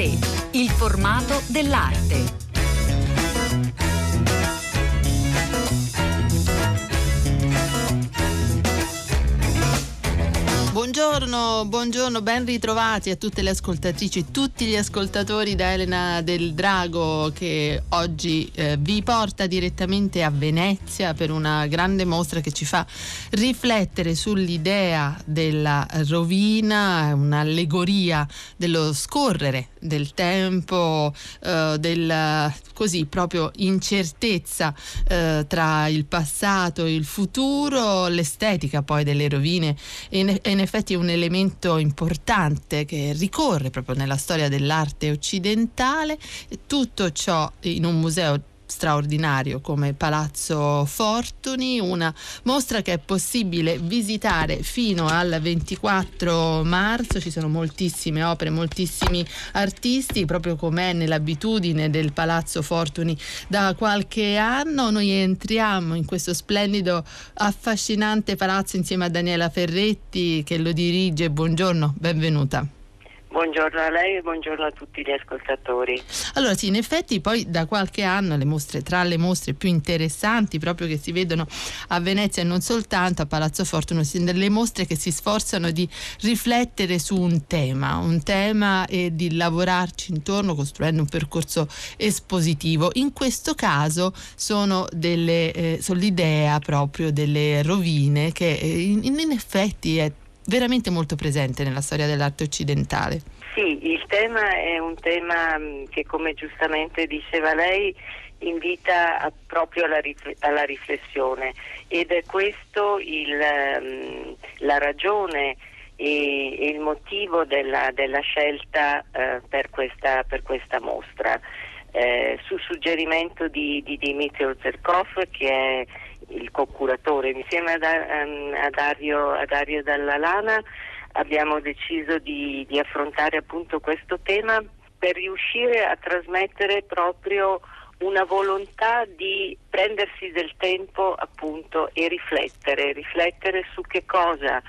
3. Il formato dell'arte. Buongiorno, buongiorno, ben ritrovati a tutte le ascoltatrici, tutti gli ascoltatori da Elena del Drago che oggi eh, vi porta direttamente a Venezia per una grande mostra che ci fa riflettere sull'idea della rovina, un'allegoria dello scorrere del tempo, eh, del così proprio incertezza eh, tra il passato e il futuro, l'estetica poi delle rovine e in, in effetti è un elemento importante che ricorre proprio nella storia dell'arte occidentale. Tutto ciò in un museo straordinario come Palazzo Fortuni, una mostra che è possibile visitare fino al 24 marzo, ci sono moltissime opere, moltissimi artisti, proprio come è nell'abitudine del Palazzo Fortuni da qualche anno. Noi entriamo in questo splendido, affascinante palazzo insieme a Daniela Ferretti che lo dirige. Buongiorno, benvenuta. Buongiorno a lei e buongiorno a tutti gli ascoltatori. Allora sì, in effetti poi da qualche anno le mostre, tra le mostre più interessanti proprio che si vedono a Venezia e non soltanto a Palazzo Fortuno, delle mostre che si sforzano di riflettere su un tema, un tema e di lavorarci intorno costruendo un percorso espositivo. In questo caso sono, delle, eh, sono l'idea proprio delle rovine che eh, in, in effetti è veramente molto presente nella storia dell'arte occidentale. Sì, il tema è un tema mm, che come giustamente diceva lei invita a, proprio alla, alla, riflessione ed è questo il, um, la ragione e, il motivo della, della scelta uh, per, questa, per, questa, mostra. Eh, su suggerimento di, di Dimitri Ozerkov che è il co-curatore, insieme a, ehm, a, Dario, a Dario Dalla Lana abbiamo deciso di, di affrontare appunto questo tema per riuscire a trasmettere proprio una volontà di prendersi del tempo appunto e riflettere, riflettere su che cosa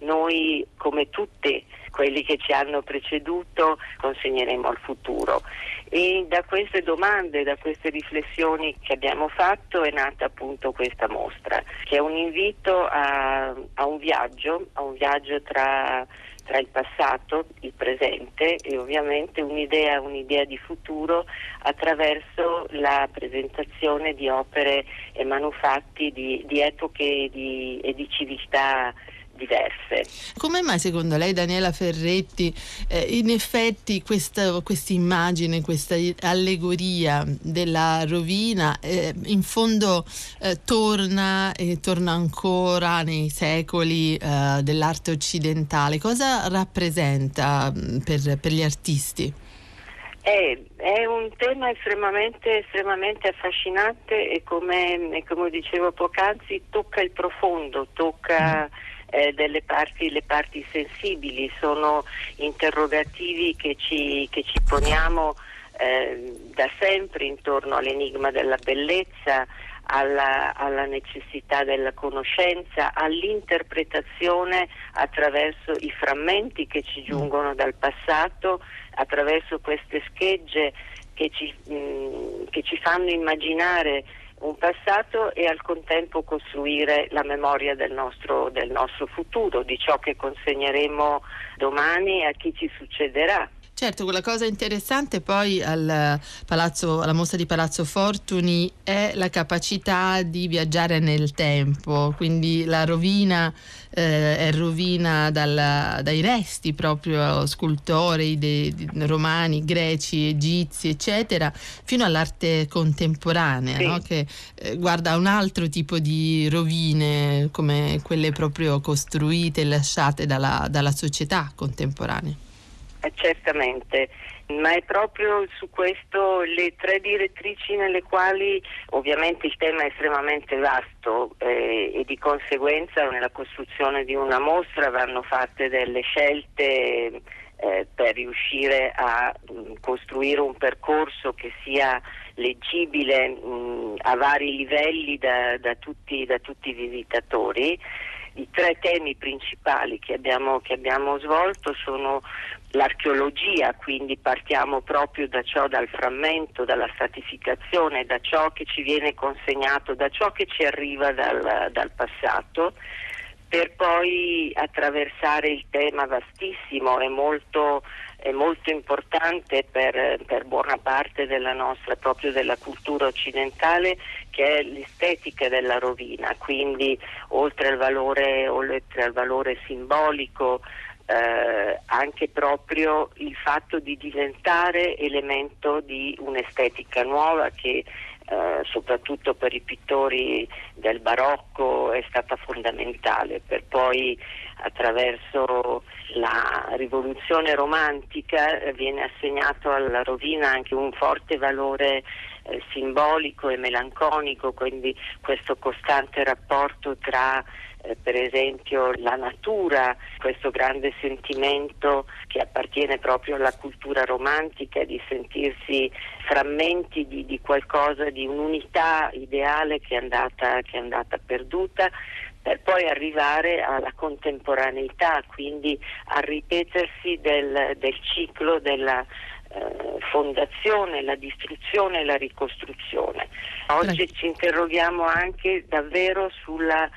noi come tutti quelli che ci hanno preceduto consegneremo al futuro. E da queste domande, da queste riflessioni che abbiamo fatto è nata appunto questa mostra, che è un invito a, a un viaggio, a un viaggio tra, tra, il passato, il presente e ovviamente un'idea, un'idea di futuro attraverso la presentazione di opere e manufatti di, di epoche e di, e di civiltà diverse. Come mai secondo lei Daniela Ferretti eh, in effetti questa immagine, questa allegoria della rovina eh, in fondo eh, torna e torna ancora nei secoli eh, dell'arte occidentale? Cosa rappresenta mm, per, per gli artisti? È, è, un tema estremamente, estremamente affascinante e come, come, dicevo poc'anzi tocca il profondo, tocca... Mm eh, delle parti, le parti sensibili, sono interrogativi che ci, che ci poniamo eh, da sempre intorno all'enigma della bellezza, alla, alla, necessità della conoscenza, all'interpretazione attraverso i frammenti che ci giungono dal passato, attraverso queste schegge che ci, mh, mm, che ci fanno immaginare un passato e al contempo costruire la memoria del nostro, del nostro futuro, di ciò che consegneremo domani a chi ci succederà. Certo, quella cosa interessante poi al palazzo, alla mostra di Palazzo Fortuni è la capacità di viaggiare nel tempo, quindi la rovina eh, è rovina dal, dai resti proprio scultorei dei, dei romani, greci, egizi, eccetera, fino all'arte contemporanea, sì. no? che eh, guarda un altro tipo di rovine come quelle proprio costruite e lasciate dalla, dalla società contemporanea. Eh, certamente, ma è proprio su questo le tre direttrici nelle quali ovviamente il tema è estremamente vasto eh, e di conseguenza nella costruzione di una mostra vanno fatte delle scelte eh, per riuscire a mh, mm, costruire un percorso che sia leggibile mh, mm, a vari livelli da, da, tutti, da tutti i visitatori i tre temi principali che abbiamo, che abbiamo svolto sono l'archeologia, quindi partiamo proprio da ciò, dal frammento, dalla stratificazione, da ciò che ci viene consegnato, da ciò che ci arriva dal, dal passato, per poi attraversare il tema vastissimo e molto, è molto importante per, per, buona parte della nostra, proprio della cultura occidentale, che è l'estetica della rovina, quindi oltre al valore, oltre al valore simbolico, eh, anche proprio il fatto di diventare elemento di un'estetica nuova che eh, soprattutto per i pittori del barocco è stata fondamentale per poi attraverso la rivoluzione romantica viene assegnato alla rovina anche un forte valore eh, simbolico e melanconico, quindi questo costante rapporto tra eh, per esempio la natura, questo grande sentimento che appartiene proprio alla cultura romantica di sentirsi frammenti di, di qualcosa, di un'unità ideale che è andata, che è andata perduta per poi arrivare alla contemporaneità, quindi al ripetersi del, del ciclo della eh, fondazione, la distruzione e la ricostruzione. Oggi ci interroghiamo anche davvero sulla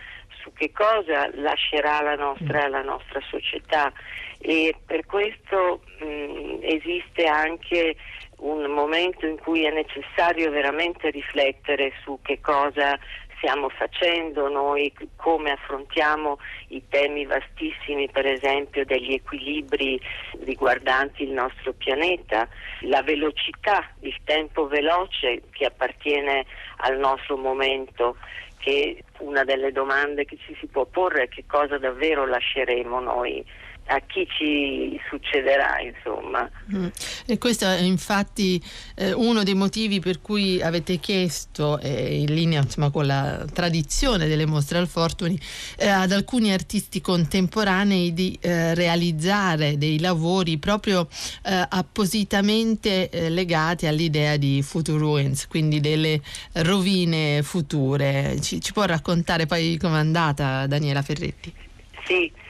su che cosa lascerà la nostra, mm. la nostra società e per questo mh, mm, esiste anche un momento in cui è necessario veramente riflettere su che cosa stiamo facendo noi, come affrontiamo i temi vastissimi, per esempio degli equilibri riguardanti il nostro pianeta, la velocità, il tempo veloce che appartiene al nostro momento che una delle domande che ci si può porre è che cosa davvero lasceremo noi a chi ci succederà, insomma. Mm. E questo è infatti eh, uno dei motivi per cui avete chiesto, eh, in linea insomma, con la tradizione delle mostre al Fortuny, eh, ad alcuni artisti contemporanei di eh, realizzare dei lavori proprio eh, appositamente eh, legati all'idea di future ruins, quindi delle rovine future. Ci, ci può raccontare poi com'è andata Daniela Ferretti? Sì.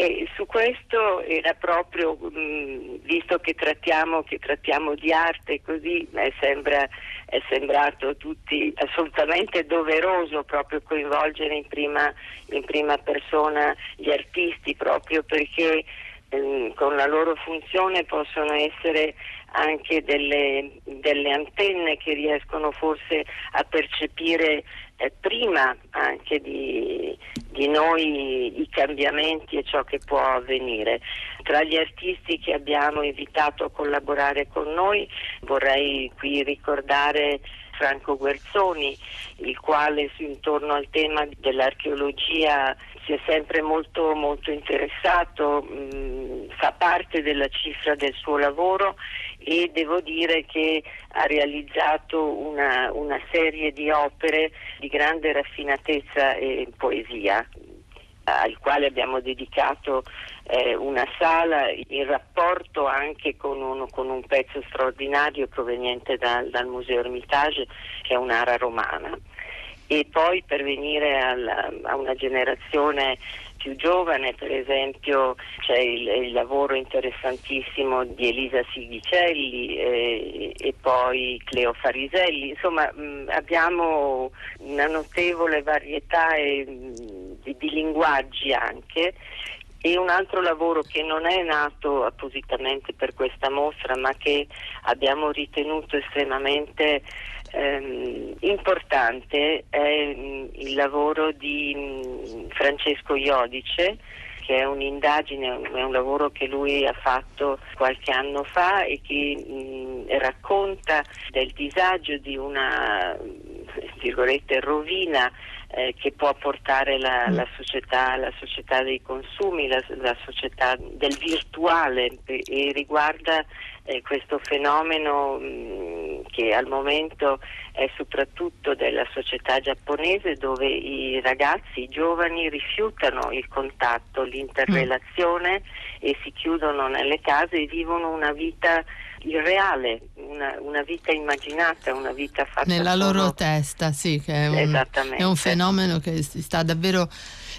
E su questo era proprio, mh, visto che trattiamo, che trattiamo, di arte così, è, sembra, è sembrato a tutti assolutamente doveroso proprio coinvolgere in prima, in prima persona gli artisti proprio perché mh, con la loro funzione possono essere anche delle, delle antenne che riescono forse a percepire eh, prima anche di, di, noi i cambiamenti e ciò che può avvenire. Tra gli artisti che abbiamo invitato a collaborare con noi vorrei qui ricordare Franco Guerzoni, il quale intorno al tema dell'archeologia si è sempre molto, molto interessato, mh, mm, fa parte della cifra del suo lavoro e devo dire che ha realizzato una, una serie di opere di grande raffinatezza e poesia al quale abbiamo dedicato eh, una sala in rapporto anche con un, con un pezzo straordinario proveniente da, dal Museo Ermitage che è un'ara romana. E poi per venire alla, a una generazione più giovane, per esempio c'è il, il lavoro interessantissimo di Elisa Sidicelli eh, e poi Cleo Fariselli, insomma mh, abbiamo una notevole varietà e, mh, di, di linguaggi anche. E un altro lavoro che non è nato appositamente per questa mostra ma che abbiamo ritenuto estremamente ehm, importante è mm, il lavoro di mm, Francesco Iodice che è un'indagine, è un lavoro che lui ha fatto qualche anno fa e che mm, racconta del disagio di una virgolette rovina eh, che può portare la, la, società, la, società, dei consumi, la, la società del virtuale e, riguarda eh, questo fenomeno mh, mm, che al momento è soprattutto della società giapponese dove i ragazzi, i giovani rifiutano il contatto, l'interrelazione mm. e si chiudono nelle case e vivono una vita irreale, una, una vita immaginata, una vita fatta nella loro testa, sì, che è un, è un fenomeno che si sta davvero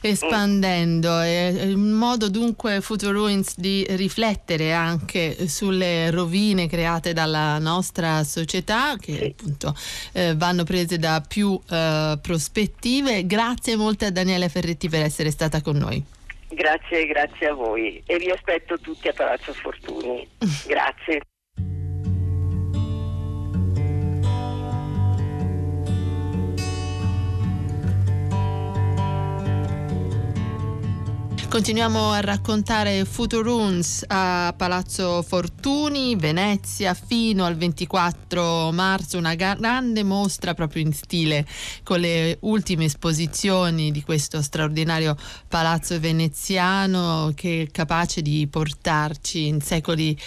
espandendo. È un modo dunque Future Ruins di riflettere anche sulle rovine create dalla nostra società che sì. appunto eh, vanno prese da più eh, prospettive. Grazie molte a Daniela Ferretti per essere stata con noi. Grazie, grazie a voi e vi aspetto tutti a Palazzo Fortuni. Grazie. Continuiamo a raccontare Futuruns a Palazzo Fortuni, Venezia, fino al 24 marzo, una grande mostra proprio in stile con le ultime esposizioni di questo straordinario palazzo veneziano che è capace di portarci in secoli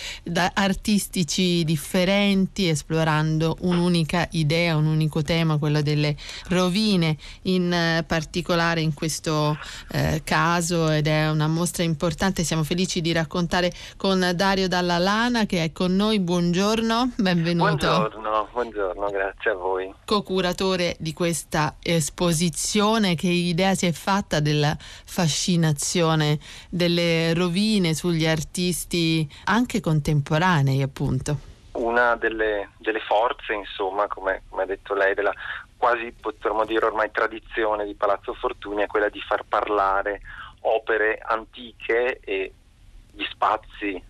artistici differenti, esplorando un'unica idea, un unico tema, quello delle rovine, in particolare in questo eh, caso ed è è una mostra importante, siamo felici di raccontare con Dario Dalla Lana che è con noi, buongiorno, benvenuto. Buongiorno, buongiorno, grazie a voi. Co-curatore di questa esposizione, che idea si è fatta della fascinazione delle rovine sugli artisti anche contemporanei appunto? Una delle, delle forze, insomma, come, come ha detto lei, della quasi potremmo dire ormai tradizione di Palazzo Fortuni è quella di far parlare opere antiche e gli spazi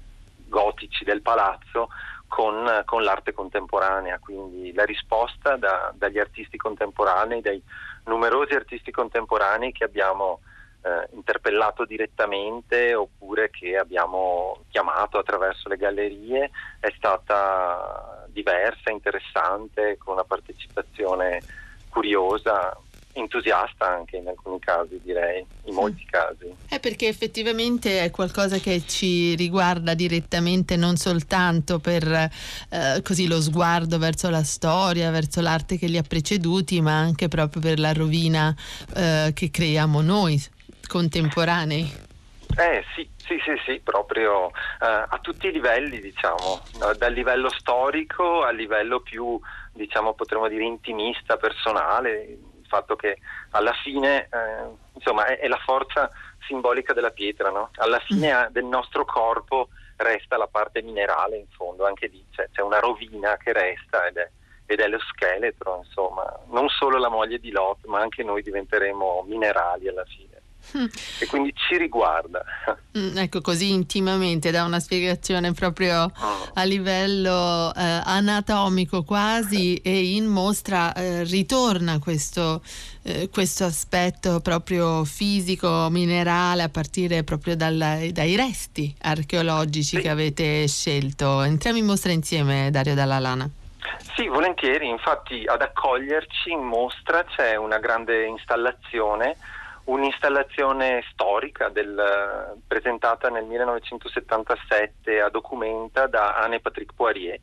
gotici del palazzo con, con l'arte contemporanea, quindi la risposta da, dagli artisti contemporanei, dai numerosi artisti contemporanei che abbiamo eh, interpellato direttamente oppure che abbiamo chiamato attraverso le gallerie, è stata diversa, interessante, con una partecipazione curiosa, entusiasta anche in alcuni casi direi, in molti casi. È perché effettivamente è qualcosa che ci riguarda direttamente non soltanto per eh, così lo sguardo verso la storia, verso l'arte che li ha preceduti, ma anche proprio per la rovina eh, che creiamo noi contemporanei. Eh sì, sì, sì, sì, proprio eh, a tutti i livelli, diciamo, dal livello storico al livello più, diciamo, potremmo dire intimista, personale, fatto che alla fine eh, insomma, è, è, la forza simbolica della pietra, no? alla fine mm. del nostro corpo resta la parte minerale in fondo, anche lì c'è, c'è una rovina che resta ed è, ed è, lo scheletro, insomma, non solo la moglie di Lot, ma anche noi diventeremo minerali alla fine. Mm. E quindi ci riguarda. Mm, ecco, così intimamente, da una spiegazione proprio oh. a livello eh, anatomico quasi e in mostra eh, ritorna questo, eh, questo, aspetto proprio fisico, minerale, a partire proprio dal, dai resti archeologici sì. che avete scelto. Entriamo in mostra insieme, Dario Dalla Lana. Sì, volentieri, infatti ad accoglierci in mostra c'è una grande installazione un'installazione storica del, presentata nel 1977 a Documenta da Anne-Patrick Poirier,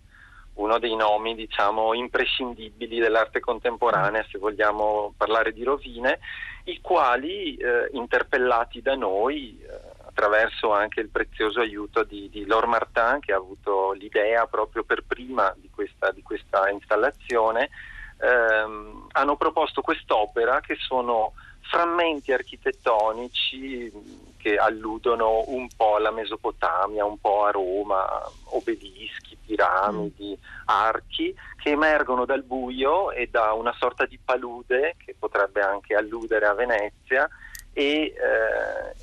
uno dei nomi diciamo imprescindibili dell'arte contemporanea se vogliamo parlare di rovine, i quali eh, interpellati da noi eh, attraverso anche il prezioso aiuto di, di Laure Martin che ha avuto l'idea proprio per prima di questa, di questa installazione, ehm, hanno proposto quest'opera che sono frammenti architettonici che alludono un po' alla Mesopotamia, un po' a Roma, obelischi, piramidi, archi, che emergono dal buio e da una sorta di palude che potrebbe anche alludere a Venezia e, eh,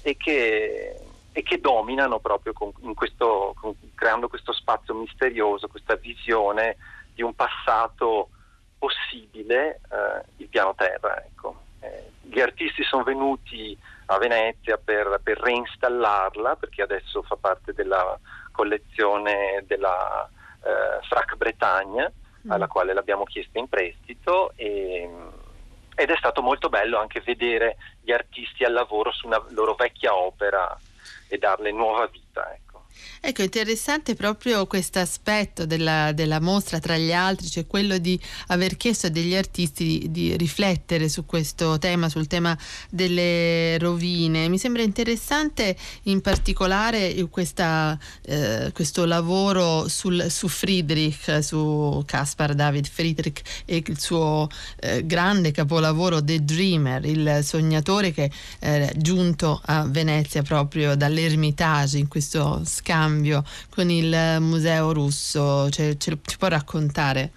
e, che, e che, dominano proprio con, questo, con, creando questo spazio misterioso, questa visione di un passato possibile, eh, il piano terra. Ecco. Eh, gli artisti sono venuti a Venezia per, per, reinstallarla perché adesso fa parte della collezione della eh, Frac Bretagne mm. alla quale l'abbiamo chiesta in prestito e, ed è stato molto bello anche vedere gli artisti al lavoro su una loro vecchia opera e darle nuova vita. Ecco. Ecco, interessante proprio questo aspetto della, della, mostra tra gli altri, cioè quello di aver chiesto a degli artisti di, di riflettere su questo tema, sul tema delle rovine. Mi sembra interessante in particolare questa, eh, questo lavoro sul, su Friedrich, su Caspar David Friedrich e il suo eh, grande capolavoro The Dreamer, il sognatore che è giunto a Venezia proprio dall'Ermitage in questo scambio scambio con il Museo Russo, cioè, ce, ci può raccontare?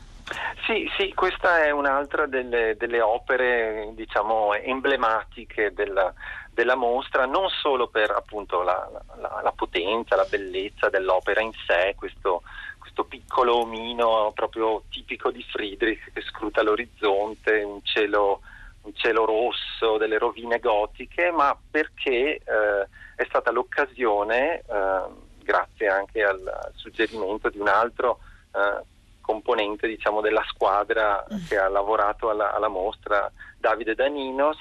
Sì, sì, questa è un'altra delle, delle opere diciamo, emblematiche della, della, mostra, non solo per appunto, la, la, la, potenza, la bellezza dell'opera in sé, questo, questo, piccolo omino proprio tipico di Friedrich che scruta l'orizzonte, un cielo, un cielo rosso, delle rovine gotiche, ma perché eh, è stata l'occasione eh, grazie anche al, al suggerimento di un altro eh, componente diciamo, della squadra mm. che ha lavorato alla, alla mostra, Davide Daninos,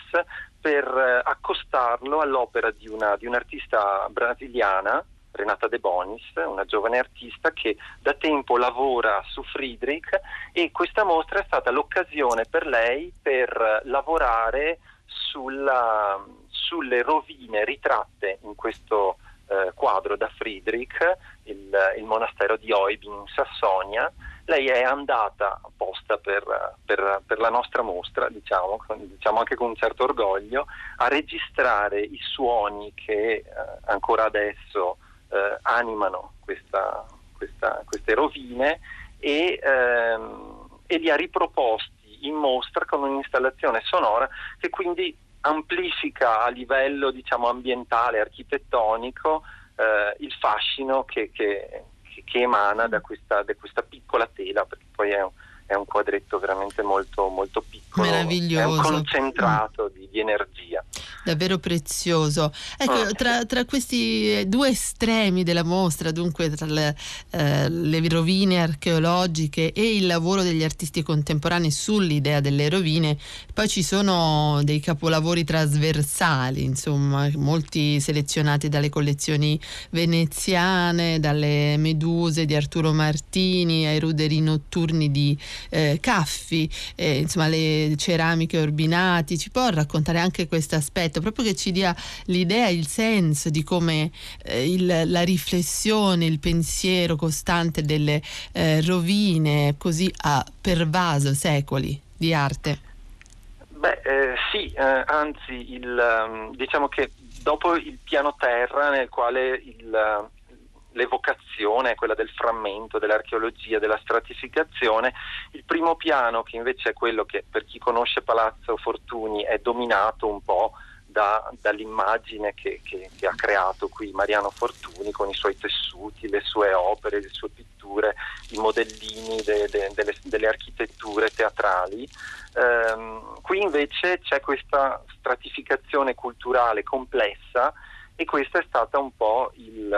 per eh, accostarlo all'opera di, una, di un'artista brasiliana, Renata De Bonis, una giovane artista che da tempo lavora su Friedrich e questa mostra è stata l'occasione per lei per lavorare sulla, sulle rovine ritratte in questo eh, quadro da Friedrich, il, il, monastero di Oibin in Sassonia. Lei è andata apposta per, per, per la nostra mostra, diciamo, diciamo, anche con un certo orgoglio, a registrare i suoni che eh, ancora adesso eh, animano questa, questa, queste rovine e, ehm, e li ha riproposti in mostra con un'installazione sonora che quindi amplifica a livello diciamo, ambientale, architettonico, eh, il fascino che, che, che emana da questa, da questa, piccola tela, perché poi è un, è un quadretto veramente molto, molto piccolo, Meraviglioso. è un concentrato mm. di, di, energia. Davvero prezioso. Ecco, oh, tra, tra, questi due estremi della mostra, dunque tra le, eh, le, rovine archeologiche e il lavoro degli artisti contemporanei sull'idea delle rovine, poi ci sono dei capolavori trasversali, insomma, molti selezionati dalle collezioni veneziane, dalle meduse di Arturo Martini, ai ruderi notturni di eh, Caffi, eh, insomma le ceramiche Orbinati, ci può raccontare anche questo aspetto, proprio che ci dia l'idea, il senso di come eh, il, la riflessione, il pensiero costante delle eh, rovine così ha pervaso secoli di arte. Beh, eh, sì, eh, anzi, il, um, diciamo che dopo il piano terra nel quale il, l'evocazione, quella del frammento, dell'archeologia, della stratificazione. Il primo piano, che invece è quello che per chi conosce Palazzo Fortuni è dominato un po' da, dall'immagine che, che, che, ha creato qui Mariano Fortuni con i suoi tessuti, le sue opere, le sue pitture, i modellini de, de, delle, delle, architetture teatrali. Ehm, qui invece c'è questa stratificazione culturale complessa e questo è stato un po' il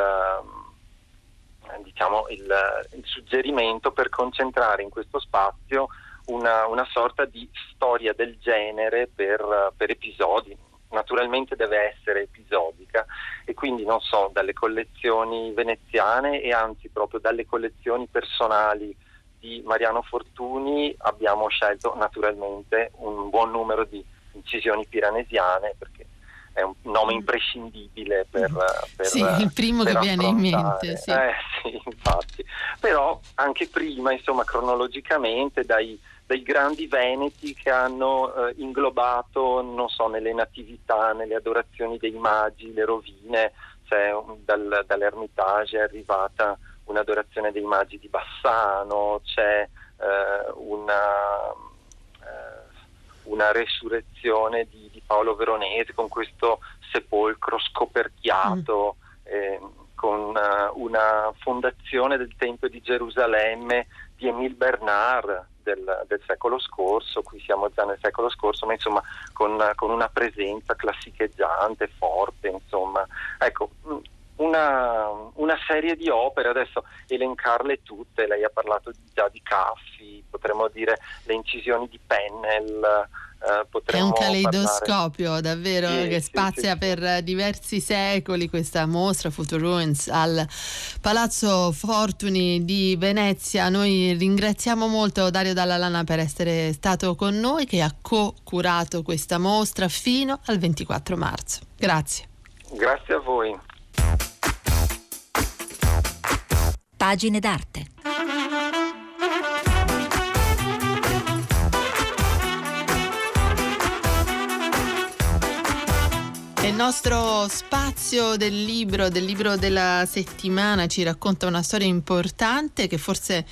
diciamo, il, il, suggerimento per concentrare in questo spazio una, una sorta di storia del genere per, per, episodi. Naturalmente deve essere episodica e quindi non so, dalle collezioni veneziane e anzi proprio dalle collezioni personali di Mariano Fortuni abbiamo scelto naturalmente un buon numero di incisioni piranesiane perché è un nome imprescindibile per, mm. per sì, il primo che viene in mente sì. Eh, sì, infatti però anche prima insomma cronologicamente dai, dai grandi veneti che hanno eh, inglobato non so nelle natività nelle adorazioni dei magi le rovine cioè, dal, dall'Ermitage è arrivata un'adorazione dei magi di Bassano c'è eh, una, una resurrezione di Paolo Veronese con questo sepolcro scoperchiato, mm. eh, con una fondazione del Tempio di Gerusalemme di Emile Bernard del, del, secolo scorso, qui siamo già nel secolo scorso, ma insomma con, con una presenza classicheggiante, forte, insomma. Ecco, una, una serie di opere, adesso elencarle tutte, lei ha parlato già di Caffi, potremmo dire le incisioni di Pennell, eh, è un caleidoscopio parlare... davvero sì, che spazia sì, sì, per diversi secoli questa mostra Future Ruins al Palazzo Fortuni di Venezia. Noi ringraziamo molto Dario Dalla Lana per essere stato con noi che ha co-curato questa mostra fino al 24 marzo. Grazie. Grazie a voi. Pagine d'arte. Il nostro spazio del libro, del libro della settimana, ci racconta una storia importante che forse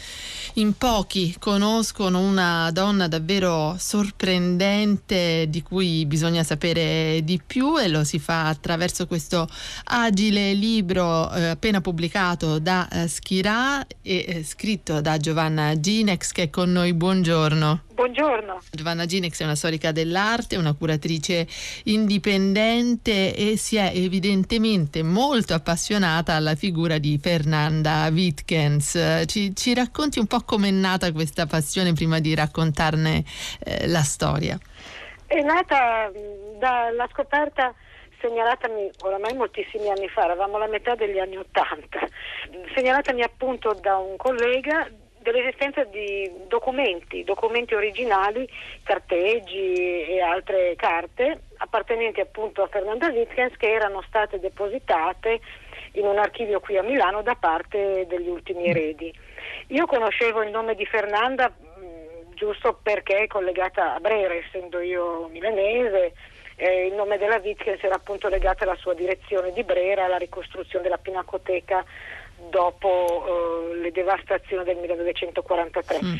in pochi conoscono, una donna davvero sorprendente di cui bisogna sapere di più e lo si fa attraverso questo agile libro eh, appena pubblicato da eh, Schirà e eh, scritto da Giovanna Ginex che è con noi. Buongiorno. Buongiorno. Giovanna Ginex è una storica dell'arte, una curatrice indipendente e si è evidentemente molto appassionata alla figura di Fernanda Wittgens. Ci, ci racconti un po' com'è nata questa passione prima di raccontarne eh, la storia? È nata dalla scoperta segnalatami oramai moltissimi anni fa, eravamo alla metà degli anni Ottanta, segnalatami appunto da un collega dell'esistenza di documenti, documenti originali, carteggi e altre carte appartenenti appunto a Fernanda Wittgens che erano state depositate in un archivio qui a Milano da parte degli ultimi eredi. Io conoscevo il nome di Fernanda mh, giusto perché è collegata a Brera, essendo io milanese, eh, il nome della Wittgens era appunto legato alla sua direzione di Brera, alla ricostruzione della pinacoteca dopo eh, le devastazioni del 1943. Mm.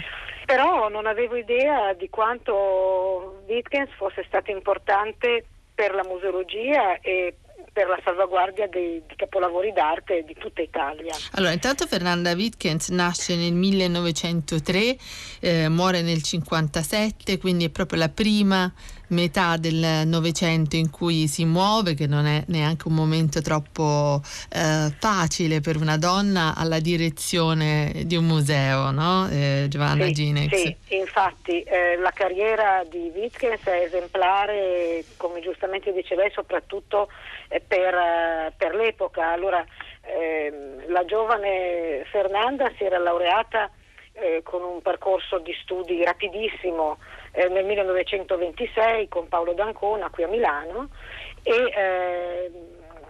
Però non avevo idea di quanto Wittgens fosse stato importante per la museologia e per la salvaguardia dei, dei, capolavori d'arte di tutta Italia. Allora, intanto Fernanda Wittgens nasce nel 1903, eh, muore nel 1957, quindi è proprio la prima metà del Novecento in cui si muove, che non è neanche un momento troppo eh, facile per una donna alla direzione di un museo, no? Eh, Giovanna sì, Ginex. Sì, infatti eh, la carriera di Wittgens è esemplare, come giustamente diceva lei, soprattutto eh, per, eh, per, l'epoca. Allora, ehm, la giovane Fernanda si era laureata eh, con un percorso di studi rapidissimo eh, nel 1926 con Paolo D'Ancona qui a Milano e eh,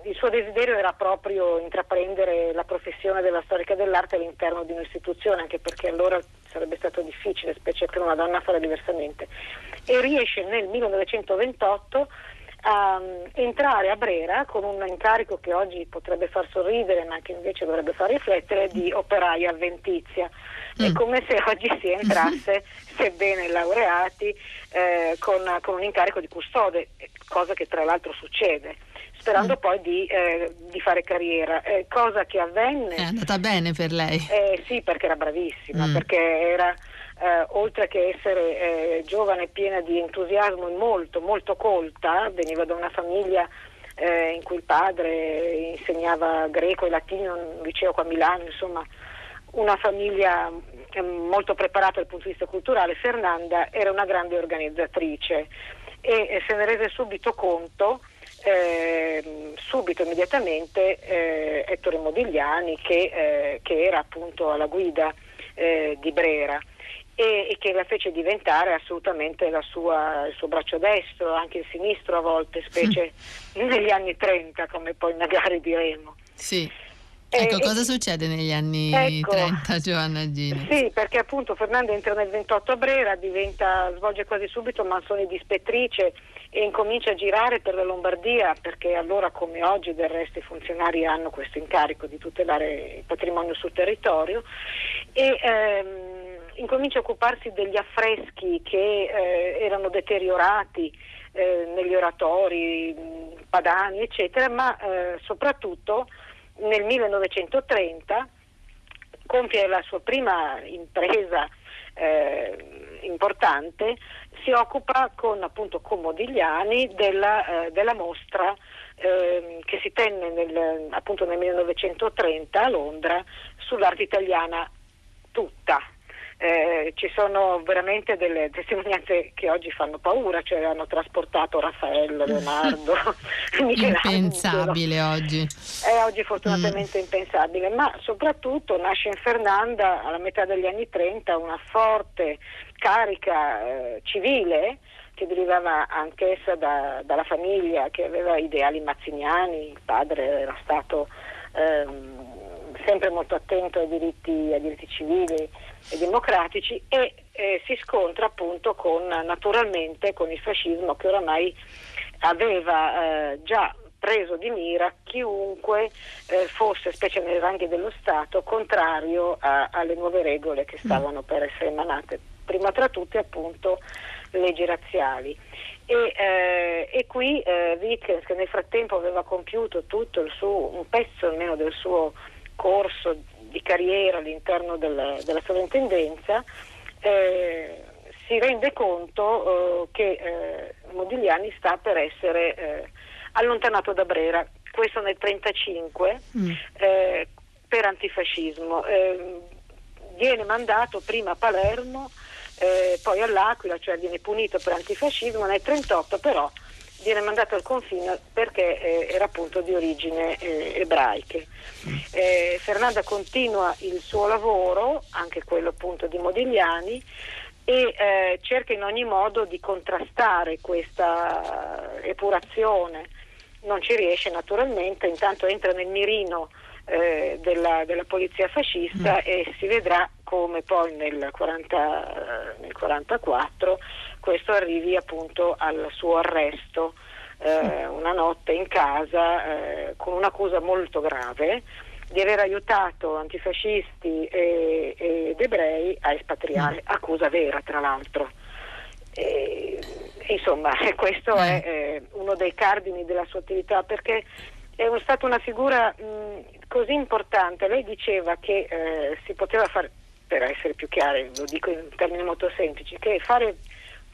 il suo desiderio era proprio intraprendere la professione della storica dell'arte all'interno di un'istituzione, anche perché allora sarebbe stato difficile, specie per una donna, fare diversamente. E riesce nel 1928 a um, entrare a Brera con un incarico che oggi potrebbe far sorridere ma che invece dovrebbe far riflettere di operaia avventizia. Mm. È come se oggi si entrasse, sebbene laureati, eh, con, con, un incarico di custode, cosa che tra l'altro succede sperando mm. poi di, eh, di, fare carriera, eh, cosa che avvenne. È andata bene per lei? Eh, sì, perché era bravissima, mm. perché era eh, oltre che essere eh, giovane piena di entusiasmo e molto, molto colta, veniva da una famiglia eh, in cui il padre insegnava greco e latino in un liceo qua a Milano, insomma una famiglia eh, molto preparata dal punto di vista culturale, Fernanda era una grande organizzatrice e se ne rese subito conto eh, subito, immediatamente, eh, Ettore Modigliani che, eh, che, era appunto alla guida eh, di Brera e, e, che la fece diventare assolutamente sua, il suo braccio destro, anche il sinistro a volte, specie mm. negli anni 30, come poi magari diremo. Sì. Ecco, eh, cosa succede negli anni ecco, 30, Giovanna Gini? Sì, perché appunto Fernanda entra nel 28 a Brera, diventa, svolge quasi subito mansioni di ispettrice e incomincia a girare per la Lombardia, perché allora come oggi del resto i funzionari hanno questo incarico di tutelare il patrimonio sul territorio e ehm, incomincia a occuparsi degli affreschi che eh, erano deteriorati eh, negli oratori padani, eccetera, ma eh, soprattutto nel 1930 compie la sua prima impresa eh, importante, si occupa con appunto con Modigliani della, eh, della mostra ehm, che si tenne nel, appunto nel 1930 a Londra sull'arte italiana tutta. Eh, ci sono veramente delle testimonianze che oggi fanno paura, cioè hanno trasportato Raffaello, Leonardo, impensabile oggi. È oggi fortunatamente mm. impensabile, ma soprattutto nasce in Fernanda alla metà degli anni 30 una forte carica eh, civile che derivava anch'essa da, dalla famiglia che aveva ideali mazziniani, il padre era stato ehm, sempre molto attento ai diritti, ai diritti civili e democratici e eh, si scontra appunto con, naturalmente con il fascismo che oramai aveva eh, già preso di mira chiunque eh, fosse, specie nei ranghi dello Stato, contrario a, alle nuove regole che stavano per essere emanate. Prima tra tutte appunto leggi razziali. E, eh, e qui eh, Wittgens, che nel frattempo aveva compiuto tutto il suo, un pezzo almeno del suo corso di carriera all'interno del, della sovrintendenza, eh, si rende conto eh, che eh, Modigliani sta per essere eh, allontanato da Brera, questo nel 1935, mm. per antifascismo. viene mandato prima a Palermo eh, poi all'Aquila, cioè viene punito per antifascismo, nel 1938 però viene mandato al confine perché eh, era appunto di origine eh, ebraiche. Eh, Fernanda continua il suo lavoro, anche quello appunto di Modigliani, e eh, cerca in ogni modo di contrastare questa epurazione. Non ci riesce naturalmente, intanto entra nel mirino eh, della, della, polizia fascista mm. e si vedrà come poi nel, 40, nel 44 questo arrivi appunto al suo arresto eh, mm. una notte in casa eh, con un'accusa molto grave di aver aiutato antifascisti e, ed ebrei a espatriare, mm. accusa vera tra l'altro. E, insomma, questo è eh, uno dei cardini della sua attività perché è stata una figura mh, così importante. Lei diceva che eh, si poteva fare, per essere più chiari, lo dico in termini molto semplici, che fare,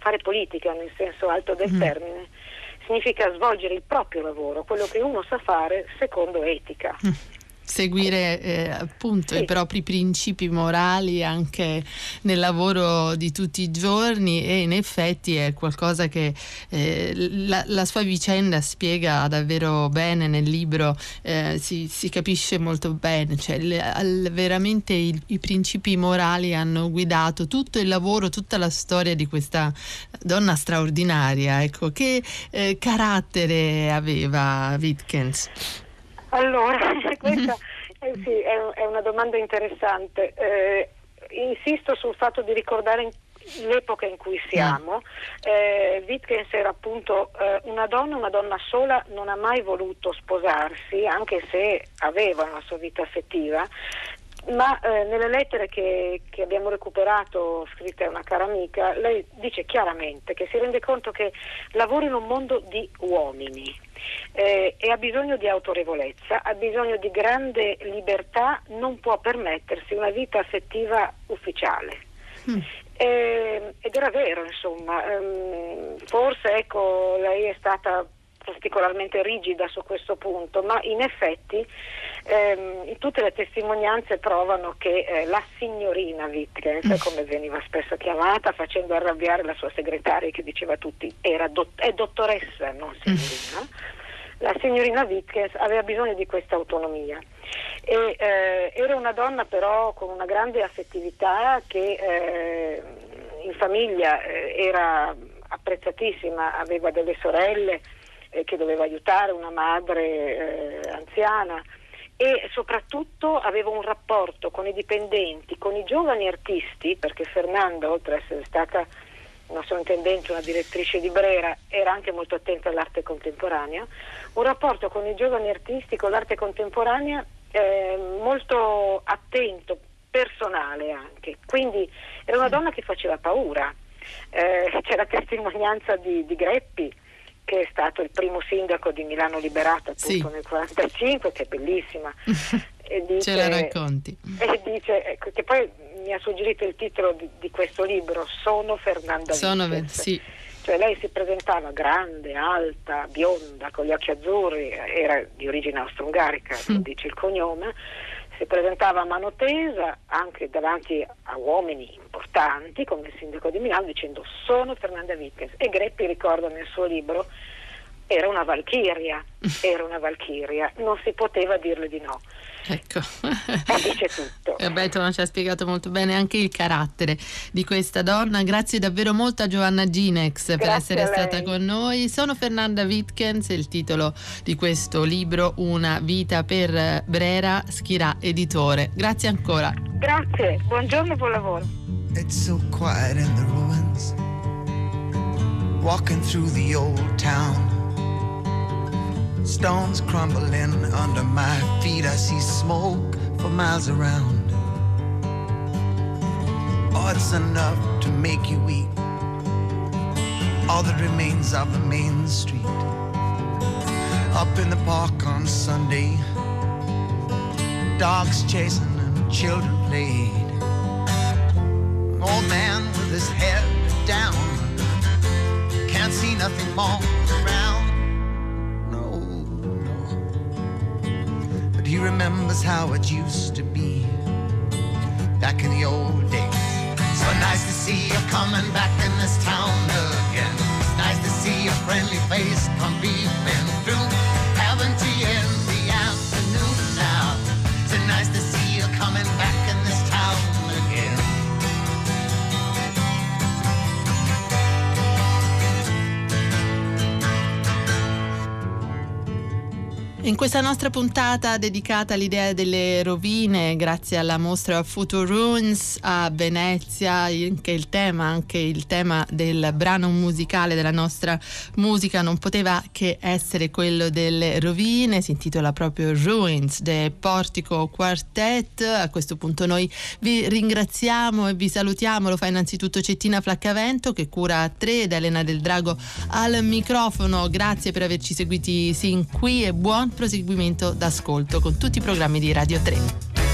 fare politica nel senso alto del mm. termine significa svolgere il proprio lavoro, quello che uno sa fare secondo etica. Mm seguire eh, appunto sì. i propri principi morali anche nel lavoro di tutti i giorni e in effetti è qualcosa che eh, la, la, sua vicenda spiega davvero bene nel libro, eh, si, si, capisce molto bene, cioè le, al, veramente il, i principi morali hanno guidato tutto il lavoro, tutta la storia di questa donna straordinaria. Ecco, che eh, carattere aveva Wittgens? Allora, questa eh sì, è, è, una domanda interessante. Eh, insisto sul fatto di ricordare l'epoca in cui siamo. Eh, Wittgens era appunto eh, una donna, una donna sola, non ha mai voluto sposarsi, anche se aveva una sua vita affettiva. Ma eh, nelle lettere che, che, abbiamo recuperato, scritte a una cara amica, lei dice chiaramente che si rende conto che lavora in un mondo di uomini eh, e ha bisogno di autorevolezza, ha bisogno di grande libertà, non può permettersi una vita affettiva ufficiale. Mm. Eh, ed era vero, insomma, ehm, forse ecco, lei è stata particolarmente rigida su questo punto, ma in effetti ehm, tutte le testimonianze provano che eh, la signorina Wittgens, mm. come veniva spesso chiamata, facendo arrabbiare la sua segretaria che diceva a tutti era dott- è dottoressa, non signorina, mm la signorina Wittgens aveva bisogno di questa autonomia. E, eh, era una donna però con una grande affettività che eh, in famiglia eh, era apprezzatissima, aveva delle sorelle eh, che doveva aiutare, una madre eh, anziana e soprattutto aveva un rapporto con i dipendenti, con i giovani artisti, perché Fernanda, oltre ad essere stata una sovrintendente, una direttrice di Brera, era anche molto attenta all'arte contemporanea, un rapporto con i giovani artisti, con l'arte contemporanea eh, molto attento, personale anche. Quindi era una donna che faceva paura. Eh, c'è la testimonianza di, di, Greppi, che è stato il primo sindaco di Milano Liberato appunto sì. nel 1945, che è bellissima. e dice, Ce la racconti. E dice, ecco, che poi mi ha suggerito il titolo di, di questo libro, Sono Fernanda Sono, sì. Cioè lei si presentava grande, alta, bionda, con gli occhi azzurri, era di origine austro-ungarica, mm. dice il cognome, si presentava a mano tesa anche davanti a uomini importanti come il sindaco di Milano dicendo sono Fernanda Wittgens e Greppi ricorda nel suo libro era una valchiria, era una valchiria, non si poteva dirle di no. Ecco. E dice tutto. Beh, ci ha spiegato molto bene anche il carattere di questa donna. Grazie davvero molto a Giovanna Ginex per Grazie essere stata con noi. Sono Fernanda Wittgens, il titolo di questo libro Una vita per Brera, Schirà Editore. Grazie ancora. Grazie, buongiorno e buon lavoro. It's so quiet in the ruins. Walking through the old town. Stones crumbling under my feet. I see smoke for miles around. Oh, enough to make you weep. All that remains of the main street. Up in the park on Sunday, dogs chasing and children played. An old man with his head down, can't see nothing more around. He remembers how it used to be back in the old days. So nice to see you coming back in this town again. It's nice to see your friendly face come peeping In questa nostra puntata dedicata all'idea delle rovine, grazie alla mostra Future Ruins a Venezia, anche il tema, anche il tema del brano musicale della nostra musica non poteva che essere quello delle rovine, si intitola proprio Ruins de Portico Quartet. A questo punto noi vi ringraziamo e vi salutiamo, lo fa innanzitutto Cettina Flaccavento che cura a tre ed Elena del Drago al microfono. Grazie per averci seguiti sin qui e buon proseguimento d'ascolto con tutti i programmi di Radio 3.